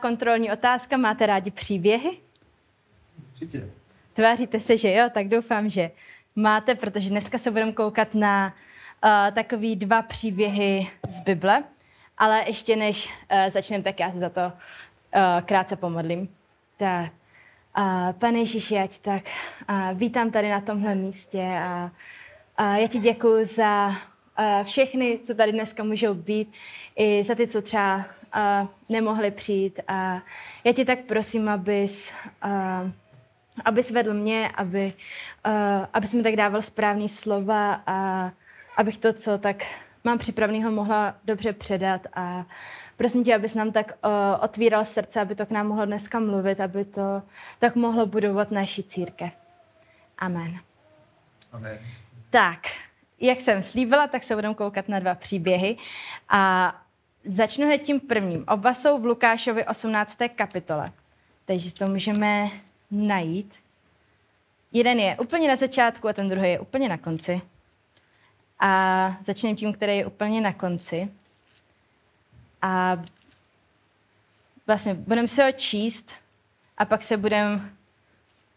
kontrolní otázka. Máte rádi příběhy? Určitě. Tváříte se, že jo? Tak doufám, že máte, protože dneska se budeme koukat na uh, takový dva příběhy z Bible. Ale ještě než uh, začneme, tak já se za to uh, krátce pomodlím. Tak, uh, pane Ježíši, já tě tak uh, vítám tady na tomhle místě a uh, já ti děkuji za všechny, co tady dneska můžou být, i za ty, co třeba uh, nemohli přijít. A já ti tak prosím, abys, uh, abys vedl mě, aby, uh, abys mi tak dával správný slova a abych to, co tak mám připraveného, mohla dobře předat a prosím tě, abys nám tak uh, otvíral srdce, aby to k nám mohlo dneska mluvit, aby to tak mohlo budovat naší církev. Amen. Amen. Tak, jak jsem slíbila, tak se budeme koukat na dva příběhy a začnu hned tím prvním. Oba jsou v Lukášovi 18. kapitole, takže to můžeme najít. Jeden je úplně na začátku a ten druhý je úplně na konci. A začneme tím, který je úplně na konci. A vlastně budeme se ho číst a pak se budeme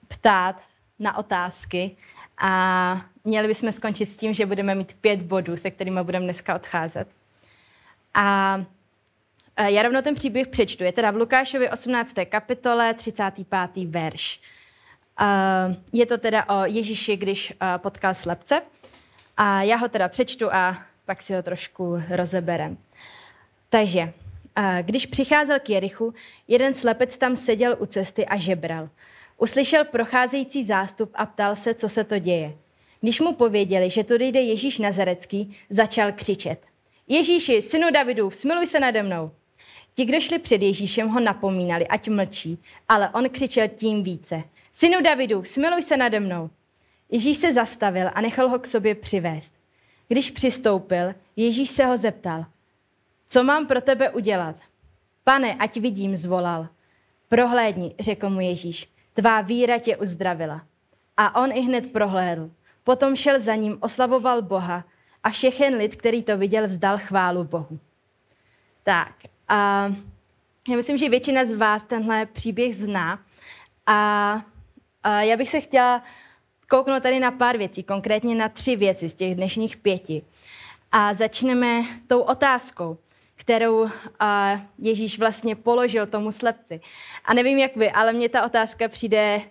ptát na otázky a měli bychom skončit s tím, že budeme mít pět bodů, se kterými budeme dneska odcházet. A já rovnou ten příběh přečtu. Je teda v Lukášovi 18. kapitole 35. verš. Je to teda o Ježíši, když potkal slepce. A já ho teda přečtu a pak si ho trošku rozeberem. Takže, když přicházel k Jerichu, jeden slepec tam seděl u cesty a žebral. Uslyšel procházející zástup a ptal se, co se to děje. Když mu pověděli, že tudy jde Ježíš Nazarecký, začal křičet. Ježíši, synu Davidu, smiluj se nade mnou. Ti, kdo šli před Ježíšem, ho napomínali, ať mlčí, ale on křičel tím více. Synu Davidu, smiluj se nade mnou. Ježíš se zastavil a nechal ho k sobě přivést. Když přistoupil, Ježíš se ho zeptal, co mám pro tebe udělat? Pane, ať vidím, zvolal. Prohlédni, řekl mu Ježíš, tvá víra tě uzdravila. A on i hned prohlédl. Potom šel za ním, oslavoval Boha a všechen lid, který to viděl, vzdal chválu Bohu. Tak, a já myslím, že většina z vás tenhle příběh zná. A, a já bych se chtěla kouknout tady na pár věcí, konkrétně na tři věci z těch dnešních pěti. A začneme tou otázkou, kterou a, Ježíš vlastně položil tomu slepci. A nevím, jak vy, ale mně ta otázka přijde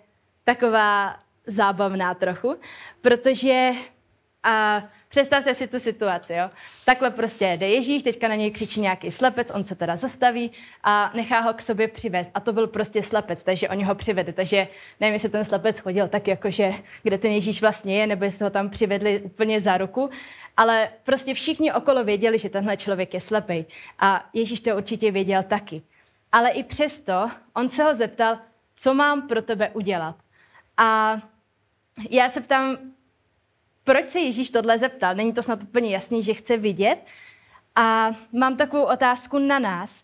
taková zábavná trochu, protože a představte si tu situaci, jo. Takhle prostě jde Ježíš, teďka na něj křičí nějaký slepec, on se teda zastaví a nechá ho k sobě přivést. A to byl prostě slepec, takže oni ho přivedli. Takže nevím, jestli ten slepec chodil tak jakože, kde ten Ježíš vlastně je, nebo jestli ho tam přivedli úplně za ruku. Ale prostě všichni okolo věděli, že tenhle člověk je slepý. A Ježíš to určitě věděl taky. Ale i přesto on se ho zeptal, co mám pro tebe udělat. A já se ptám, proč se Ježíš tohle zeptal? Není to snad úplně jasný, že chce vidět? A mám takovou otázku na nás.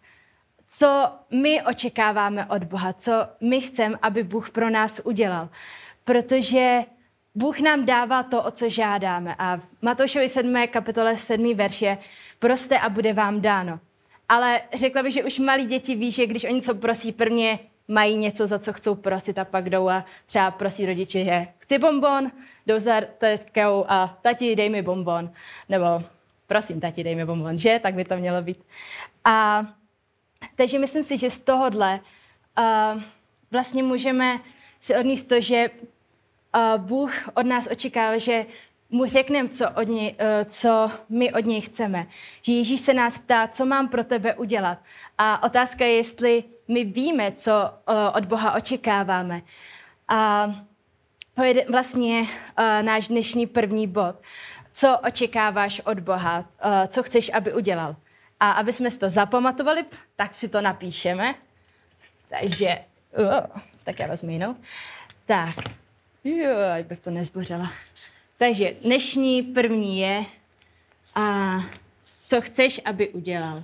Co my očekáváme od Boha? Co my chceme, aby Bůh pro nás udělal? Protože Bůh nám dává to, o co žádáme. A v Matoušovi 7. kapitole 7. verš je proste a bude vám dáno. Ale řekla bych, že už malí děti ví, že když oni co prosí prvně, mají něco, za co chcou prosit a pak jdou a třeba prosí rodiče, že chci bonbon, jdou za teďkou a tati, dej mi bonbon. Nebo prosím, tati, dej mi bonbon, že? Tak by to mělo být. A takže myslím si, že z tohohle uh, vlastně můžeme si odníst to, že uh, Bůh od nás očekává, že mu řekneme, co, od něj, eh, co my od něj chceme. Že Ježíš se nás ptá, co mám pro tebe udělat. A otázka je, jestli my víme, co eh, od Boha očekáváme. A to je vlastně eh, náš dnešní první bod. Co očekáváš od Boha? Co chceš, aby udělal? A aby jsme si to zapamatovali, tak si to napíšeme. Takže, uh, tak já vezmu jinou. Tak, jo, bych to nezbořila. Takže dnešní první je, a co chceš, aby udělal.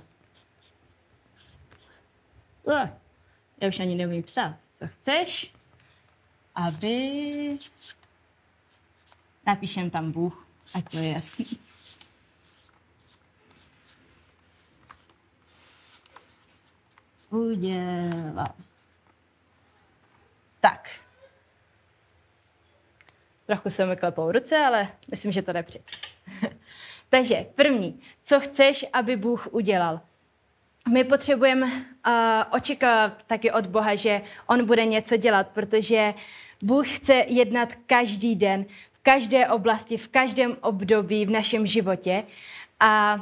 Já už ani neumím psát. Co chceš, aby... Napíšem tam Bůh, ať to je jasný. udělal. Tak. Trochu se mi klepou ruce, ale myslím, že to jde. Takže první, co chceš, aby Bůh udělal? My potřebujeme uh, očekávat taky od Boha, že On bude něco dělat, protože Bůh chce jednat každý den, v každé oblasti, v každém období v našem životě. A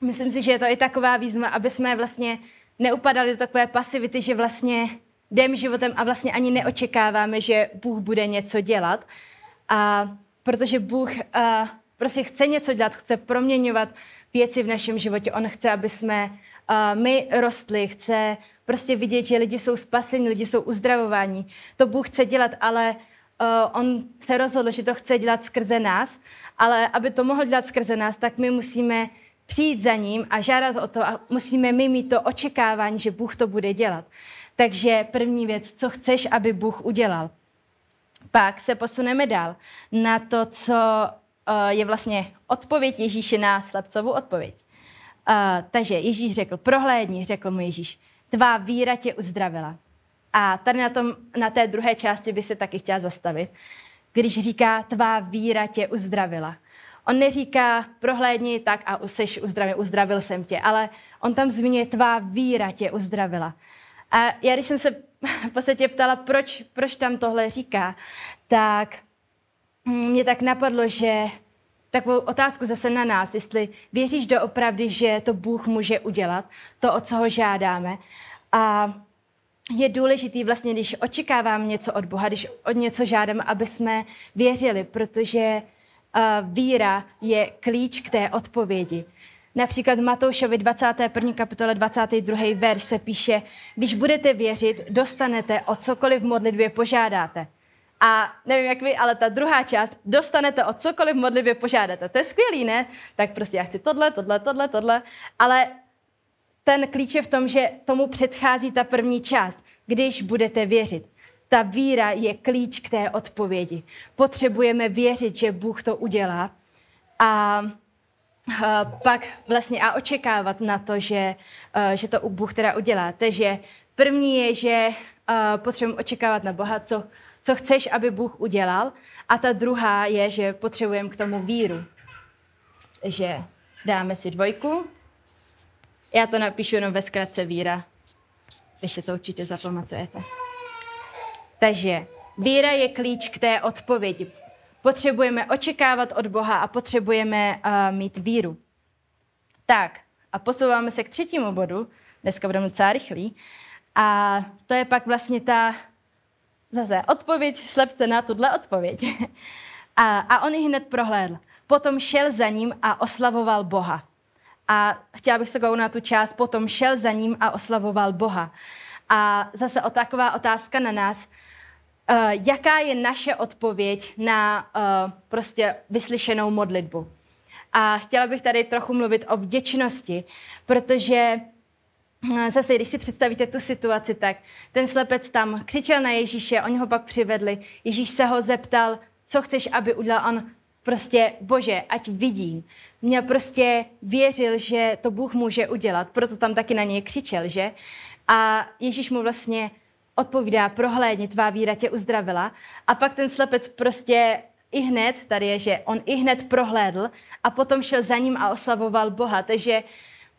myslím si, že je to i taková výzva, aby jsme vlastně neupadali do takové pasivity, že vlastně jdem životem a vlastně ani neočekáváme, že Bůh bude něco dělat. A protože Bůh uh, prostě chce něco dělat, chce proměňovat věci v našem životě. On chce, aby jsme uh, my rostli, chce prostě vidět, že lidi jsou spaseni, lidi jsou uzdravováni. To Bůh chce dělat, ale uh, on se rozhodl, že to chce dělat skrze nás, ale aby to mohl dělat skrze nás, tak my musíme přijít za ním a žádat o to a musíme my mít to očekávání, že Bůh to bude dělat. Takže první věc, co chceš, aby Bůh udělal. Pak se posuneme dál na to, co uh, je vlastně odpověď Ježíše na slepcovou odpověď. Uh, takže Ježíš řekl, prohlédni, řekl mu Ježíš, tvá víra tě uzdravila. A tady na, tom, na té druhé části by se taky chtěla zastavit. Když říká, tvá víra tě uzdravila. On neříká, prohlédni tak a seš uzdravil, uzdravil jsem tě, ale on tam zmiňuje, tvá víra tě uzdravila. A já, když jsem se v podstatě ptala, proč, proč tam tohle říká, tak mě tak napadlo, že takovou otázku zase na nás, jestli věříš doopravdy, že to Bůh může udělat, to, o co ho žádáme. A je důležitý vlastně, když očekávám něco od Boha, když od něco žádám, aby jsme věřili, protože uh, víra je klíč k té odpovědi. Například Matoušovi 21. kapitole 22. verš se píše, když budete věřit, dostanete o cokoliv v modlitbě požádáte. A nevím jak vy, ale ta druhá část, dostanete o cokoliv v modlitbě požádáte. To je skvělý, ne? Tak prostě já chci tohle, tohle, tohle, tohle. Ale ten klíč je v tom, že tomu předchází ta první část, když budete věřit. Ta víra je klíč k té odpovědi. Potřebujeme věřit, že Bůh to udělá. A pak vlastně a očekávat na to, že, že to Bůh teda udělá. Takže první je, že potřebujeme očekávat na Boha, co, co chceš, aby Bůh udělal. A ta druhá je, že potřebujeme k tomu víru. Že dáme si dvojku. Já to napíšu jenom ve zkratce víra. Vy si to určitě zapamatujete. Takže víra je klíč k té odpovědi. Potřebujeme očekávat od Boha a potřebujeme uh, mít víru. Tak, a posouváme se k třetímu bodu. Dneska budeme docela rychlý. A to je pak vlastně ta zase odpověď slepce na tuhle odpověď. a, a on ji hned prohlédl. Potom šel za ním a oslavoval Boha. A chtěla bych se kouknout na tu část, potom šel za ním a oslavoval Boha. A zase o taková otázka na nás, uh, jaká je naše odpověď na uh, prostě vyslyšenou modlitbu. A chtěla bych tady trochu mluvit o vděčnosti, protože eh, zase, když si představíte tu situaci, tak ten slepec tam křičel na Ježíše, oni ho pak přivedli, Ježíš se ho zeptal, co chceš, aby udělal, on prostě, bože, ať vidím. Měl prostě věřil, že to Bůh může udělat, proto tam taky na něj křičel, že? A Ježíš mu vlastně odpovídá, prohlédni, tvá víra tě uzdravila. A pak ten slepec prostě i hned, tady je, že on i hned prohlédl a potom šel za ním a oslavoval Boha. Takže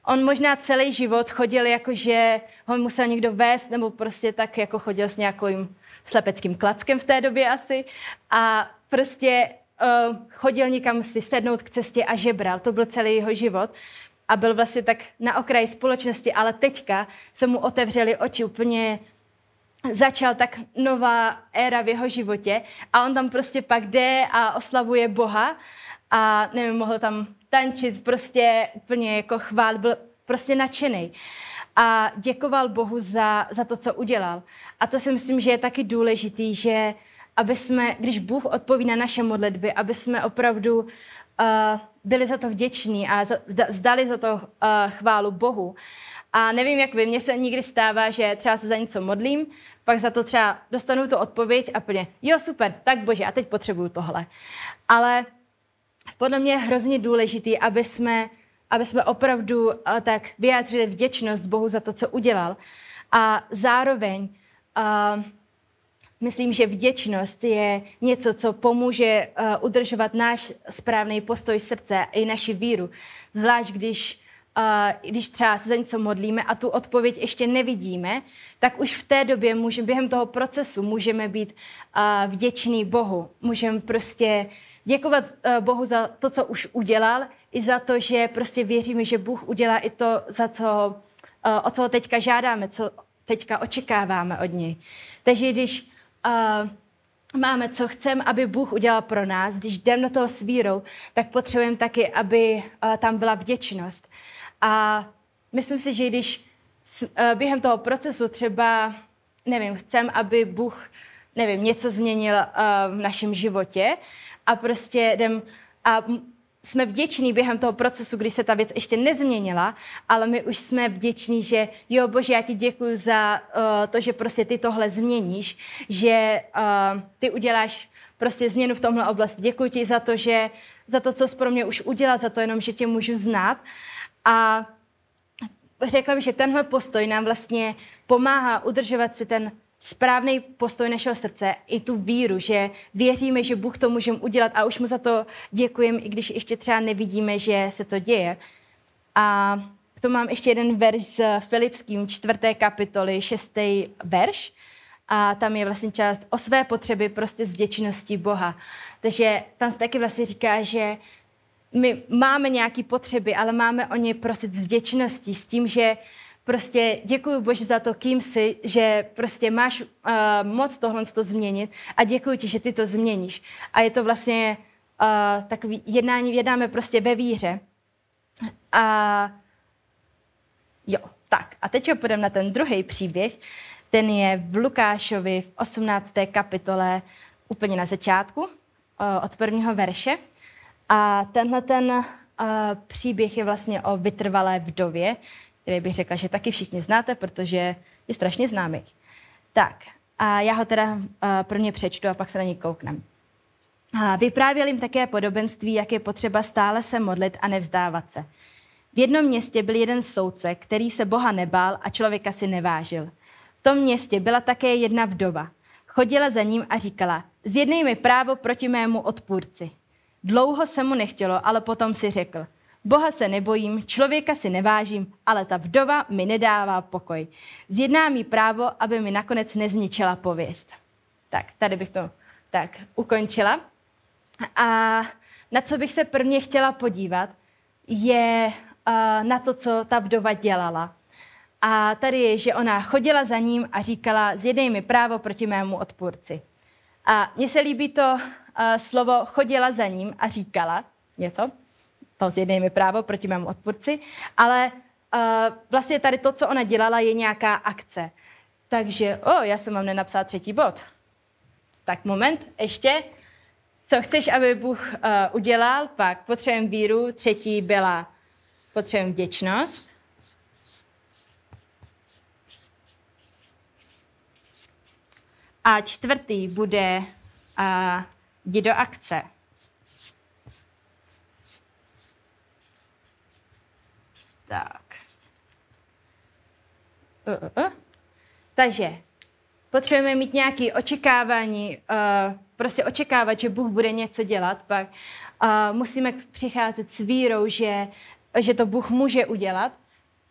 on možná celý život chodil jako, že ho musel někdo vést, nebo prostě tak jako chodil s nějakým slepeckým klackem v té době asi. A prostě uh, chodil někam si sednout k cestě a žebral. To byl celý jeho život. A byl vlastně tak na okraji společnosti, ale teďka se mu otevřely oči úplně začal tak nová éra v jeho životě a on tam prostě pak jde a oslavuje Boha a nevím, mohl tam tančit, prostě úplně jako chvál, byl prostě nadšený. A děkoval Bohu za, za to, co udělal. A to si myslím, že je taky důležitý, že aby jsme, když Bůh odpoví na naše modlitby, aby jsme opravdu uh, byli za to vděční a vzdali za to uh, chválu Bohu. A nevím, jak vy, mně se nikdy stává, že třeba se za něco modlím, pak za to třeba dostanu tu odpověď a plně, jo, super, tak bože, a teď potřebuju tohle. Ale podle mě je hrozně důležitý, aby jsme aby jsme opravdu uh, tak vyjádřili vděčnost Bohu za to, co udělal. A zároveň uh, myslím, že vděčnost je něco, co pomůže uh, udržovat náš správný postoj srdce i naši víru. Zvlášť, když uh, když třeba se za něco modlíme a tu odpověď ještě nevidíme, tak už v té době můžeme, během toho procesu můžeme být uh, vděční Bohu. Můžeme prostě děkovat uh, Bohu za to, co už udělal, i za to, že prostě věříme, že Bůh udělá i to, za co, uh, o co teďka žádáme, co teďka očekáváme od něj. Takže když uh, máme, co chceme, aby Bůh udělal pro nás, když jdeme do toho s vírou, tak potřebujeme taky, aby uh, tam byla vděčnost. A myslím si, že když eh, během toho procesu třeba, nevím, chcem, aby Bůh, nevím, něco změnil eh, v našem životě a prostě jdem a jsme vděční během toho procesu, když se ta věc ještě nezměnila, ale my už jsme vděční, že jo, Bože, já ti děkuji za uh, to, že prostě ty tohle změníš, že uh, ty uděláš prostě změnu v tomhle oblasti. Děkuji ti za to, že za to, co jsi pro mě už udělal, za to jenom, že tě můžu znát. A řekla bych, že tenhle postoj nám vlastně pomáhá udržovat si ten správný postoj našeho srdce i tu víru, že věříme, že Bůh to může udělat a už mu za to děkujeme, i když ještě třeba nevidíme, že se to děje. A k tomu mám ještě jeden verš z Filipským, čtvrté kapitoly, šestý verš. A tam je vlastně část o své potřeby prostě s vděčností Boha. Takže tam se taky vlastně říká, že my máme nějaké potřeby, ale máme o ně prosit s vděčností, s tím, že prostě děkuji Bože za to, kým jsi, že prostě máš uh, moc tohle to změnit a děkuji ti, že ty to změníš. A je to vlastně uh, takový jednání, jednáme prostě ve víře. A jo, tak. A teď půjdeme na ten druhý příběh. Ten je v Lukášovi v 18. kapitole úplně na začátku, uh, od prvního verše. A tenhle ten uh, příběh je vlastně o vytrvalé vdově, který bych řekla, že taky všichni znáte, protože je strašně známý. Tak, a já ho teda uh, pro ně přečtu a pak se na něj kouknem. A vyprávěl jim také podobenství, jak je potřeba stále se modlit a nevzdávat se. V jednom městě byl jeden soudce, který se Boha nebál a člověka si nevážil. V tom městě byla také jedna vdova. Chodila za ním a říkala, zjednej mi právo proti mému odpůrci. Dlouho se mu nechtělo, ale potom si řekl, Boha se nebojím, člověka si nevážím, ale ta vdova mi nedává pokoj. Zjedná mi právo, aby mi nakonec nezničila pověst. Tak, tady bych to tak ukončila. A na co bych se prvně chtěla podívat, je uh, na to, co ta vdova dělala. A tady je, že ona chodila za ním a říkala, zjedej mi právo proti mému odpůrci. A mně se líbí to uh, slovo chodila za ním a říkala něco, to zjednej mi právo proti mému odpůrci, ale uh, vlastně tady to, co ona dělala, je nějaká akce. Takže, o, já jsem vám nenapsala třetí bod. Tak moment, ještě. Co chceš, aby Bůh uh, udělal? Pak potřebujeme víru. Třetí byla potřebujeme vděčnost. A čtvrtý bude uh, jdi do akce. Tak. Uh, uh, uh. Takže potřebujeme mít nějaké očekávání, uh, prostě očekávat, že Bůh bude něco dělat, pak uh, musíme přicházet s vírou, že, že to Bůh může udělat,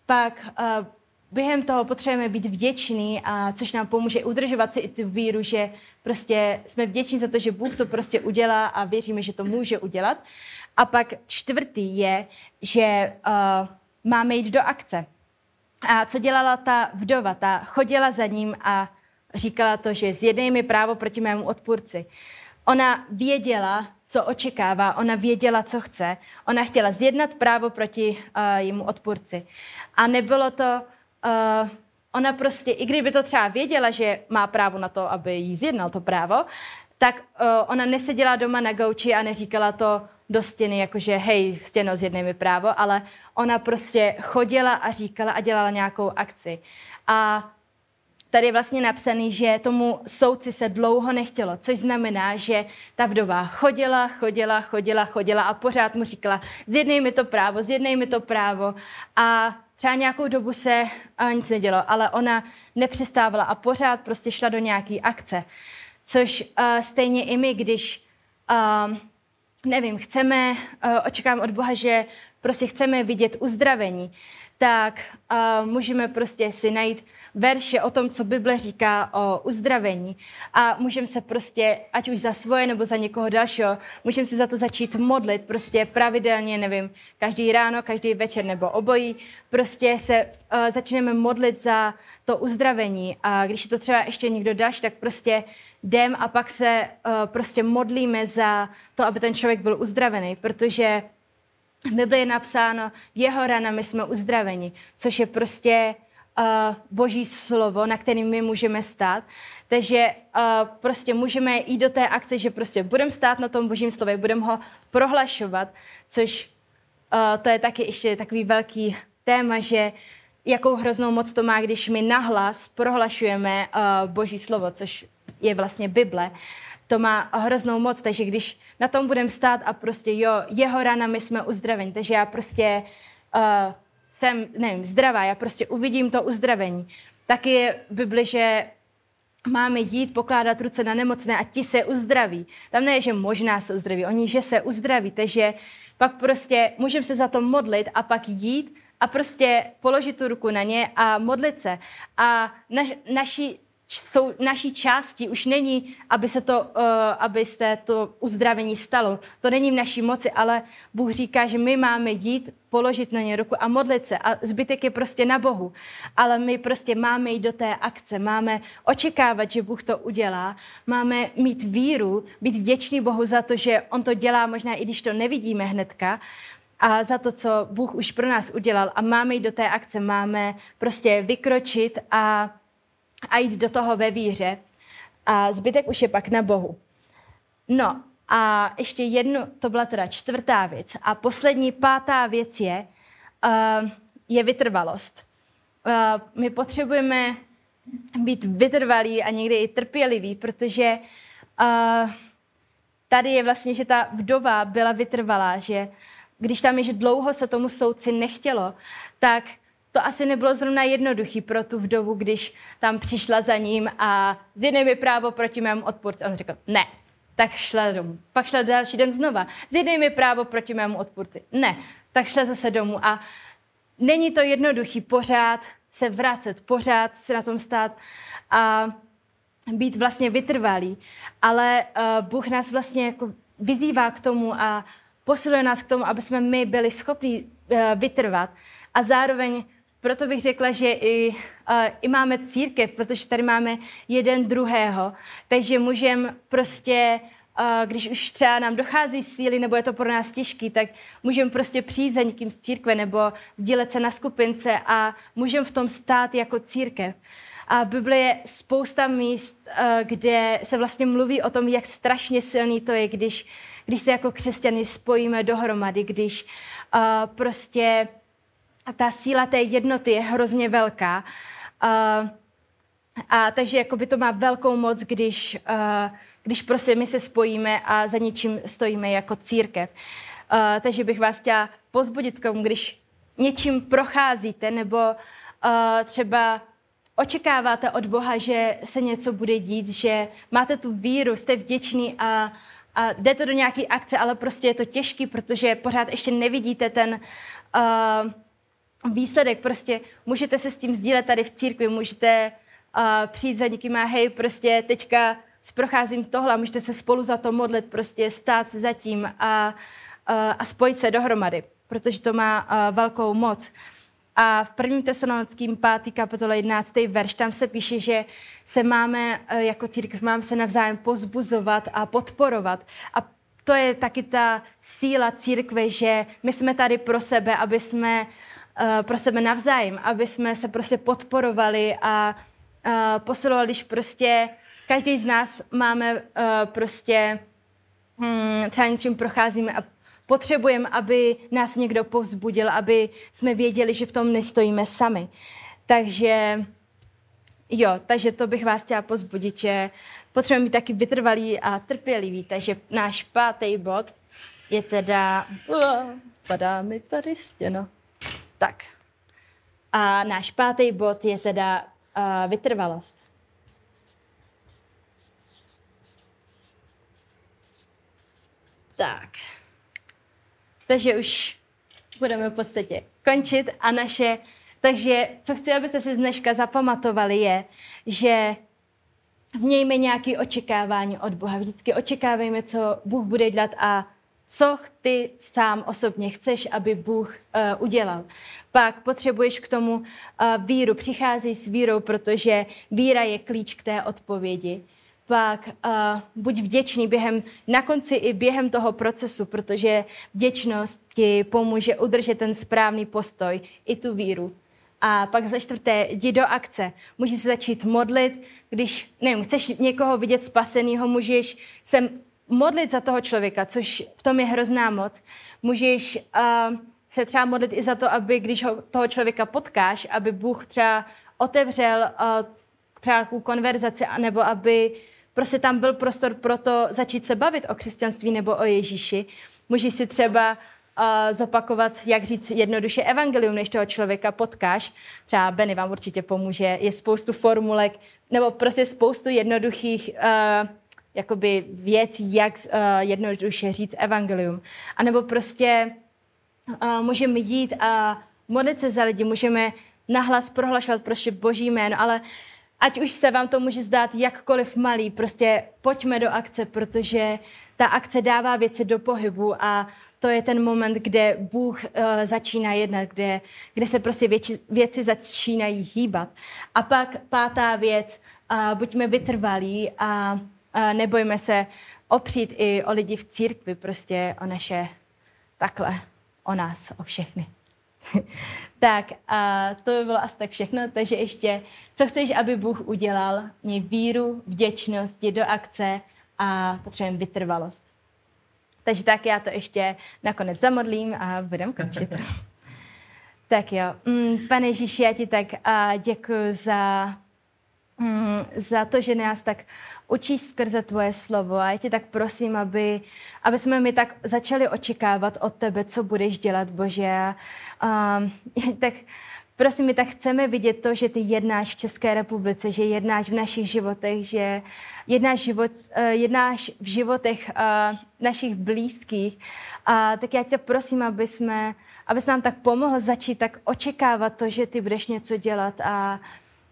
pak uh, během toho potřebujeme být vděční, a což nám pomůže udržovat si i tu víru, že prostě jsme vděční za to, že Bůh to prostě udělá a věříme, že to může udělat. A pak čtvrtý je, že uh, máme jít do akce. A co dělala ta vdova? Ta chodila za ním a říkala to, že zjednej mi právo proti mému odpůrci. Ona věděla, co očekává, ona věděla, co chce. Ona chtěla zjednat právo proti uh, jemu odpůrci. A nebylo to uh, ona prostě, i kdyby to třeba věděla, že má právo na to, aby jí zjednal to právo, tak uh, ona neseděla doma na gauči a neříkala to do stěny, jakože hej, stěno, zjednej mi právo, ale ona prostě chodila a říkala a dělala nějakou akci. A tady je vlastně napsaný, že tomu soudci se dlouho nechtělo, což znamená, že ta vdova chodila, chodila, chodila, chodila a pořád mu říkala, zjednej mi to právo, zjednej mi to právo a třeba nějakou dobu se a nic nedělo, ale ona nepřestávala a pořád prostě šla do nějaký akce. Což uh, stejně i my, když, uh, nevím, chceme, uh, očekávám od Boha, že prostě chceme vidět uzdravení, tak uh, můžeme prostě si najít verše o tom, co Bible říká o uzdravení. A můžeme se prostě, ať už za svoje nebo za někoho dalšího, můžeme se za to začít modlit prostě pravidelně, nevím, každý ráno, každý večer nebo obojí, prostě se uh, začneme modlit za to uzdravení. A když je to třeba ještě někdo další, tak prostě jdem a pak se uh, prostě modlíme za to, aby ten člověk byl uzdravený, protože v Bibli je napsáno, jeho ranami jsme uzdraveni, což je prostě uh, boží slovo, na kterým my můžeme stát. Takže uh, prostě můžeme jít do té akce, že prostě budeme stát na tom božím slově, budeme ho prohlašovat, což uh, to je taky ještě takový velký téma, že jakou hroznou moc to má, když my nahlas prohlašujeme uh, boží slovo, což je vlastně Bible to má hroznou moc, takže když na tom budeme stát a prostě jo, jeho ranami jsme uzdraveni, takže já prostě uh, jsem, nevím, zdravá, já prostě uvidím to uzdravení. Taky je v Bibli, že máme jít, pokládat ruce na nemocné a ti se uzdraví. Tam ne, že možná se uzdraví, oni, že se uzdraví, takže pak prostě můžeme se za to modlit a pak jít a prostě položit tu ruku na ně a modlit se. A na, naši jsou naší části už není, aby se to, uh, aby se to uzdravení stalo. To není v naší moci, ale Bůh říká, že my máme jít, položit na ně ruku a modlit se. A zbytek je prostě na Bohu. Ale my prostě máme jít do té akce, máme očekávat, že Bůh to udělá, máme mít víru, být vděčný Bohu za to, že On to dělá, možná i když to nevidíme hnedka, a za to, co Bůh už pro nás udělal. A máme jít do té akce, máme prostě vykročit a a jít do toho ve víře. A zbytek už je pak na Bohu. No a ještě jednu, to byla teda čtvrtá věc. A poslední, pátá věc je, uh, je vytrvalost. Uh, my potřebujeme být vytrvalí a někdy i trpěliví, protože uh, tady je vlastně, že ta vdova byla vytrvalá, že když tam je, že dlouho se tomu soudci nechtělo, tak to asi nebylo zrovna jednoduchý pro tu vdovu, když tam přišla za ním a zjednej mi právo proti mému odpůrci. On řekl, ne, tak šla domů. Pak šla další den znova. Zjednej mi právo proti mému odpůrci. Ne, tak šla zase domů. A není to jednoduchý pořád se vracet, pořád se na tom stát a být vlastně vytrvalý. Ale uh, Bůh nás vlastně jako vyzývá k tomu a posiluje nás k tomu, aby jsme my byli schopni uh, vytrvat a zároveň proto bych řekla, že i, uh, i máme církev, protože tady máme jeden druhého, takže můžeme prostě uh, když už třeba nám dochází síly, nebo je to pro nás těžký, tak můžeme prostě přijít za někým z církve nebo sdílet se na skupince a můžeme v tom stát jako církev. A v Bibli je spousta míst, uh, kde se vlastně mluví o tom, jak strašně silný to je, když, když se jako křesťany spojíme dohromady, když uh, prostě a ta síla té jednoty je hrozně velká. Uh, a takže jakoby to má velkou moc, když, uh, když prostě my se spojíme a za něčím stojíme jako církev. Uh, takže bych vás chtěla pozbudit k tomu, když něčím procházíte nebo uh, třeba očekáváte od Boha, že se něco bude dít, že máte tu víru, jste vděční a, a jde to do nějaké akce, ale prostě je to těžký, protože pořád ještě nevidíte ten, uh, výsledek. Prostě můžete se s tím sdílet tady v církvi, můžete uh, přijít za někým a hej, prostě teďka procházím tohle, můžete se spolu za to modlit, prostě stát se za tím a, uh, a spojit se dohromady, protože to má uh, velkou moc. A v prvním tesalonickým 5. kapitole 11. verš, tam se píše, že se máme jako církev, máme se navzájem pozbuzovat a podporovat. A to je taky ta síla církve, že my jsme tady pro sebe, aby jsme uh, uh, pro sebe navzájem, aby jsme se prostě podporovali a uh, posilovali, když prostě každý z nás máme uh, prostě hmm, třeba něčím procházíme a potřebujeme, aby nás někdo povzbudil, aby jsme věděli, že v tom nestojíme sami. Takže jo, takže to bych vás chtěla pozbudit, že potřebujeme být taky vytrvalý a trpělivý. Takže náš pátý bod je teda... Padá mi tady stěna. Tak. A náš pátý bod je teda uh, vytrvalost. Tak. Takže už budeme v podstatě končit a naše... Takže co chci, abyste si z dneška zapamatovali je, že mějme nějaké očekávání od Boha. Vždycky očekávejme, co Bůh bude dělat a co ty sám osobně chceš, aby Bůh uh, udělal. Pak potřebuješ k tomu uh, víru. Přicházej s vírou, protože víra je klíč k té odpovědi pak uh, buď vděčný během, na konci i během toho procesu, protože vděčnost ti pomůže udržet ten správný postoj i tu víru. A pak za čtvrté, jdi do akce. Můžeš se začít modlit, když, nevím, chceš někoho vidět spasenýho, můžeš se modlit za toho člověka, což v tom je hrozná moc. Můžeš uh, se třeba modlit i za to, aby když ho, toho člověka potkáš, aby Bůh třeba otevřel uh, třeba konverzaci, nebo aby prostě tam byl prostor pro to začít se bavit o křesťanství nebo o Ježíši. Můžeš si třeba uh, zopakovat, jak říct jednoduše evangelium, než toho člověka potkáš. Třeba Benny vám určitě pomůže. Je spoustu formulek, nebo prostě spoustu jednoduchých uh, jakoby věcí, jak uh, jednoduše říct evangelium. A nebo prostě uh, můžeme jít a modlit se za lidi, můžeme nahlas prohlašovat prostě boží jméno, ale ať už se vám to může zdát jakkoliv malý, prostě pojďme do akce, protože ta akce dává věci do pohybu a to je ten moment, kde Bůh uh, začíná jednat, kde, kde se prostě věci, věci začínají hýbat. A pak pátá věc, uh, buďme vytrvalí a uh, nebojme se opřít i o lidi v církvi, prostě o naše takhle, o nás, o všechny. tak a to by bylo asi tak všechno. Takže ještě, co chceš, aby Bůh udělal? Měj víru, vděčnost, jdi do akce a potřebujeme vytrvalost. Takže tak já to ještě nakonec zamodlím a budeme končit. tak jo. Mm, pane Ježíši, já ti tak děkuji za Mm, za to, že nás tak učíš skrze tvoje slovo. A já tě tak prosím, aby, aby jsme mi tak začali očekávat od tebe, co budeš dělat, Bože. A, um, tak prosím, my tak chceme vidět to, že ty jednáš v České republice, že jednáš v našich životech, že jednáš, život, uh, jednáš v životech uh, našich blízkých. A tak já tě prosím, aby jsme, aby nám tak pomohl začít tak očekávat to, že ty budeš něco dělat a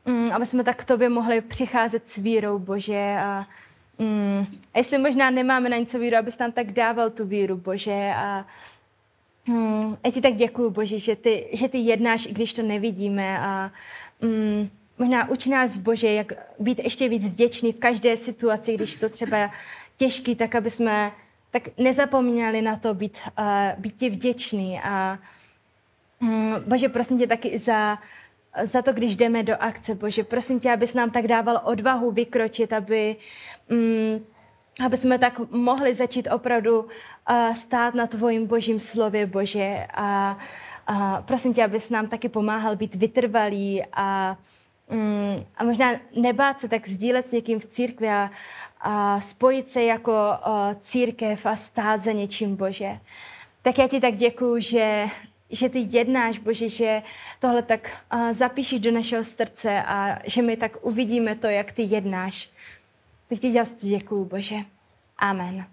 mm, aby jsme tak k tobě mohli přicházet s vírou, Bože. A, mm, a jestli možná nemáme na něco víru, abys nám tak dával tu víru, Bože. A mm, já ti tak děkuju, Bože, že ty, že ty jednáš, i když to nevidíme. A mm, možná uči nás, Bože, jak být ještě víc vděčný v každé situaci, když to třeba těžký, tak aby jsme tak nezapomínali na to být, uh, být ti vděčný. A mm, Bože, prosím tě taky za za to, když jdeme do akce, Bože. Prosím tě, abys nám tak dával odvahu vykročit, aby, mm, aby jsme tak mohli začít opravdu uh, stát na tvojím božím slově, Bože. A, a prosím tě, abys nám taky pomáhal být vytrvalý a, mm, a možná nebát se tak sdílet s někým v církvi a, a spojit se jako uh, církev a stát za něčím, Bože. Tak já ti tak děkuju, že že ty jednáš, Bože, že tohle tak uh, zapíšeš do našeho srdce a že my tak uvidíme to, jak ty jednáš. Tak ti děkuju, Bože. Amen.